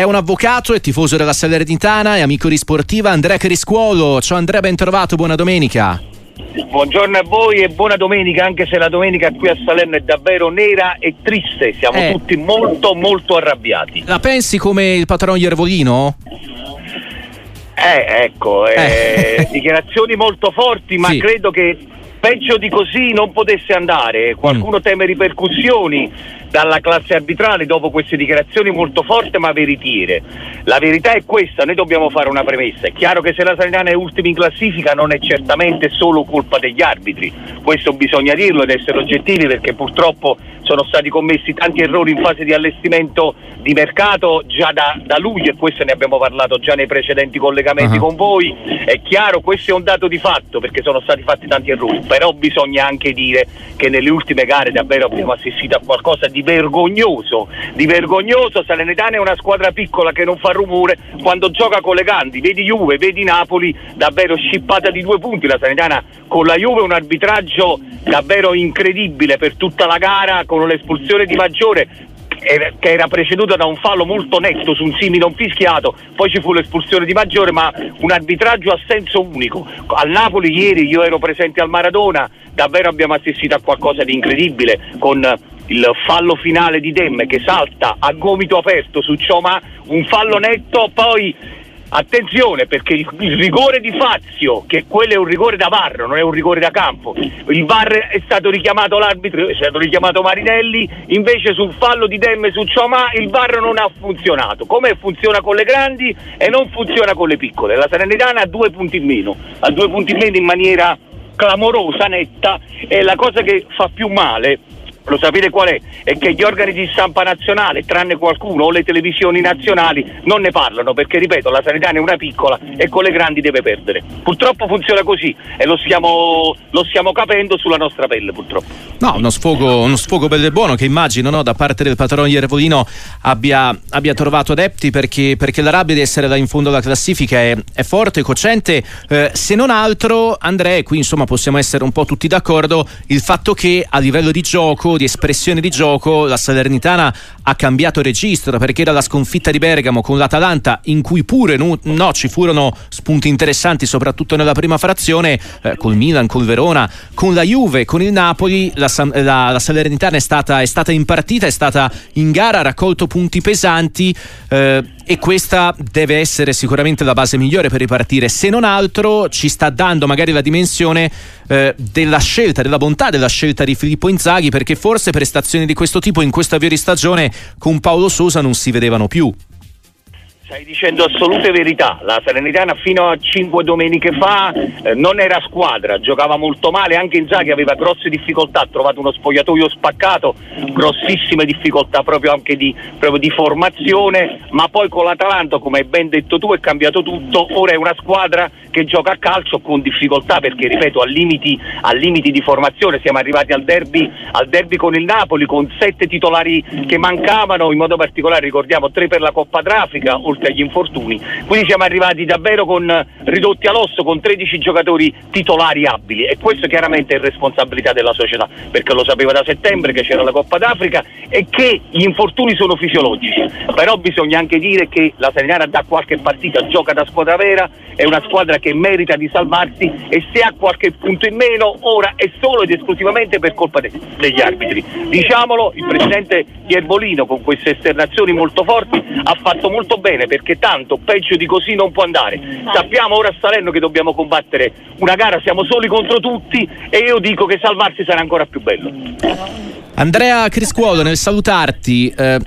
è un avvocato, è tifoso della Salernitana, è amico di sportiva Andrea Criscuolo. Ciao Andrea, ben trovato, buona domenica. Buongiorno a voi e buona domenica, anche se la domenica qui a Salerno è davvero nera e triste, siamo eh. tutti molto molto arrabbiati. La pensi come il patrono Iervolino? Eh, ecco, eh, eh. dichiarazioni molto forti, ma sì. credo che peggio di così non potesse andare. Qualcuno mm. teme ripercussioni dalla classe arbitrale dopo queste dichiarazioni molto forti ma veritiere. La verità è questa, noi dobbiamo fare una premessa. È chiaro che se la Salernitana è ultima in classifica non è certamente solo colpa degli arbitri, questo bisogna dirlo ed essere oggettivi perché purtroppo sono stati commessi tanti errori in fase di allestimento di mercato già da, da luglio e questo ne abbiamo parlato già nei precedenti collegamenti uh-huh. con voi. È chiaro, questo è un dato di fatto perché sono stati fatti tanti errori, però bisogna anche dire che nelle ultime gare davvero abbiamo assistito a qualcosa di vergognoso, di vergognoso. Salernitana è una squadra piccola che non fa rumore quando gioca con le grandi, vedi Juve, vedi Napoli, davvero scippata di due punti. La Salernitana con la Juve un arbitraggio davvero incredibile per tutta la gara con l'espulsione di Maggiore che era preceduta da un fallo molto netto su un Simi non fischiato, poi ci fu l'espulsione di Maggiore, ma un arbitraggio a senso unico. Al Napoli ieri io ero presente al Maradona, davvero abbiamo assistito a qualcosa di incredibile con il fallo finale di Dem che salta a gomito aperto su Cioma, un fallo netto, poi Attenzione perché il, rigore di Fazio, che quello è un rigore da VAR, non è un rigore da campo. Il VAR è stato richiamato l'arbitro, è stato richiamato Marinelli, invece sul fallo di Demme su Ciomà il VAR non ha funzionato. Come funziona con le grandi e non funziona con le piccole. La Salernitana ha due punti in meno, ha due punti in meno in maniera clamorosa, netta, e la cosa che fa più male lo sapete qual è? È che gli organi di stampa nazionale, tranne qualcuno, o le televisioni nazionali, non ne parlano perché, ripeto, la sanità è una piccola e con le grandi deve perdere. Purtroppo funziona così e lo stiamo, lo stiamo capendo sulla nostra pelle, purtroppo. No, uno sfogo, uno sfogo bello e buono che immagino no, da parte del patrono Iervolino abbia, abbia trovato adepti perché, perché, la rabbia di essere là in fondo alla classifica è, è forte, cocente. Eh, se non altro, Andrea, qui insomma possiamo essere un po' tutti d'accordo, il fatto che a livello di gioco di espressione di gioco, la Salernitana ha cambiato registro perché era la sconfitta di Bergamo con l'Atalanta, in cui pure no, no ci furono spunti interessanti, soprattutto nella prima frazione, eh, col Milan, col Verona, con la Juve, con il Napoli. La, la, la Salernitana è stata, è stata, in partita, è stata in gara, ha raccolto punti pesanti. Eh, e questa deve essere sicuramente la base migliore per ripartire. Se non altro, ci sta dando magari la dimensione eh, della scelta, della bontà della scelta di Filippo Inzaghi, perché forse prestazioni di questo tipo in questo avvio di stagione con Paolo Sosa non si vedevano più. Stai dicendo assolute verità, la Salernitana fino a cinque domeniche fa eh, non era squadra, giocava molto male, anche Inzaghi aveva grosse difficoltà, ha trovato uno spogliatoio spaccato, grossissime difficoltà proprio anche di, proprio di formazione, ma poi con l'Atalanta, come hai ben detto tu, è cambiato tutto, ora è una squadra che gioca a calcio con difficoltà perché, ripeto, a limiti, a limiti di formazione, siamo arrivati al derby, al derby con il Napoli con sette titolari che mancavano, in modo particolare ricordiamo tre per la Coppa d'Africa, oltre agli infortuni. Quindi siamo arrivati davvero con, ridotti all'osso con 13 giocatori titolari abili e questo chiaramente è responsabilità della società perché lo sapeva da settembre che c'era la Coppa d'Africa e che gli infortuni sono fisiologici. Però bisogna anche dire che la Serenara da qualche partita gioca da squadra vera, è una squadra che merita di salvarsi e se ha qualche punto in meno ora è solo ed esclusivamente per colpa de- degli arbitri. Diciamolo, il presidente Ierbolino con queste esternazioni molto forti ha fatto molto bene perché tanto peggio di così non può andare. Sappiamo ora a Salerno che dobbiamo combattere una gara, siamo soli contro tutti e io dico che salvarsi sarà ancora più bello. Andrea Criscuolo, nel salutarti, eh,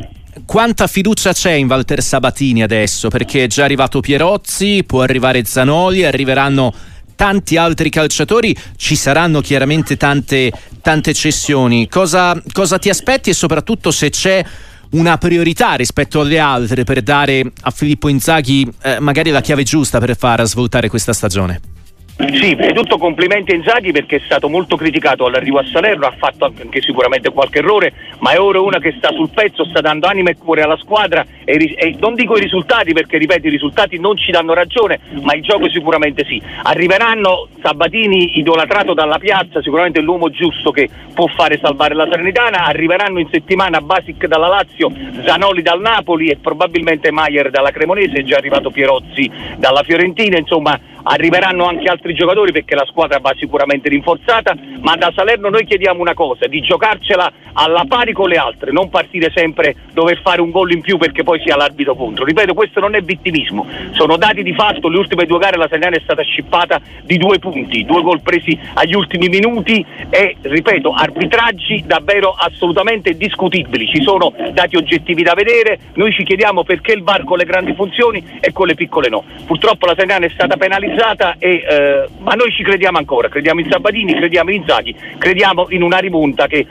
quanta fiducia c'è in Walter Sabatini adesso? Perché è già arrivato Pierozzi, può arrivare Zanoli, arriveranno tanti altri calciatori, ci saranno chiaramente tante, tante cessioni. Cosa, cosa ti aspetti e soprattutto se c'è una priorità rispetto alle altre per dare a Filippo Inzaghi eh, magari la chiave giusta per far svoltare questa stagione? Sì, prima di tutto complimenti a Inzaghi perché è stato molto criticato all'arrivo a Salerno, ha fatto anche sicuramente qualche errore, ma è ora una che sta sul pezzo, sta dando anima e cuore alla squadra e, e, non dico i risultati perché ripeto i risultati non ci danno ragione, ma il gioco sicuramente sì. Arriveranno Sabatini idolatrato dalla piazza, sicuramente l'uomo giusto che può fare salvare la Serenitana, arriveranno in settimana Basic dalla Lazio, Zanoli dal Napoli e probabilmente Maier dalla Cremonese, è già arrivato Pierozzi dalla Fiorentina, insomma arriveranno anche altri giocatori perché la squadra va sicuramente rinforzata, ma da Salerno noi chiediamo una cosa, di giocarcela alla pari con le altre, non partire sempre dover fare un gol in più perché poi sia l'arbitro contro. Ripeto, questo non è vittimismo, sono dati di fatto, le ultime due gare la Serenana è stata scippata di due punti, due gol presi agli ultimi minuti e, ripeto, arbitraggi davvero assolutamente discutibili, ci sono dati oggettivi da vedere, noi ci chiediamo perché il VAR con le grandi funzioni e con le piccole no. Purtroppo la Serenana è stata penalizzata organizzata, e, eh, ma noi ci crediamo ancora, crediamo in Sabatini, crediamo in Zaghi, crediamo in una rimonta che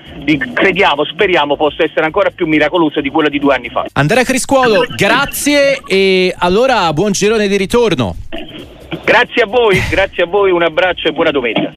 crediamo, speriamo possa essere ancora più miracolosa di quella di due anni fa. Andrea Criscuolo, grazie e allora buon girone di ritorno. Grazie a voi, grazie a voi, un abbraccio e buona domenica.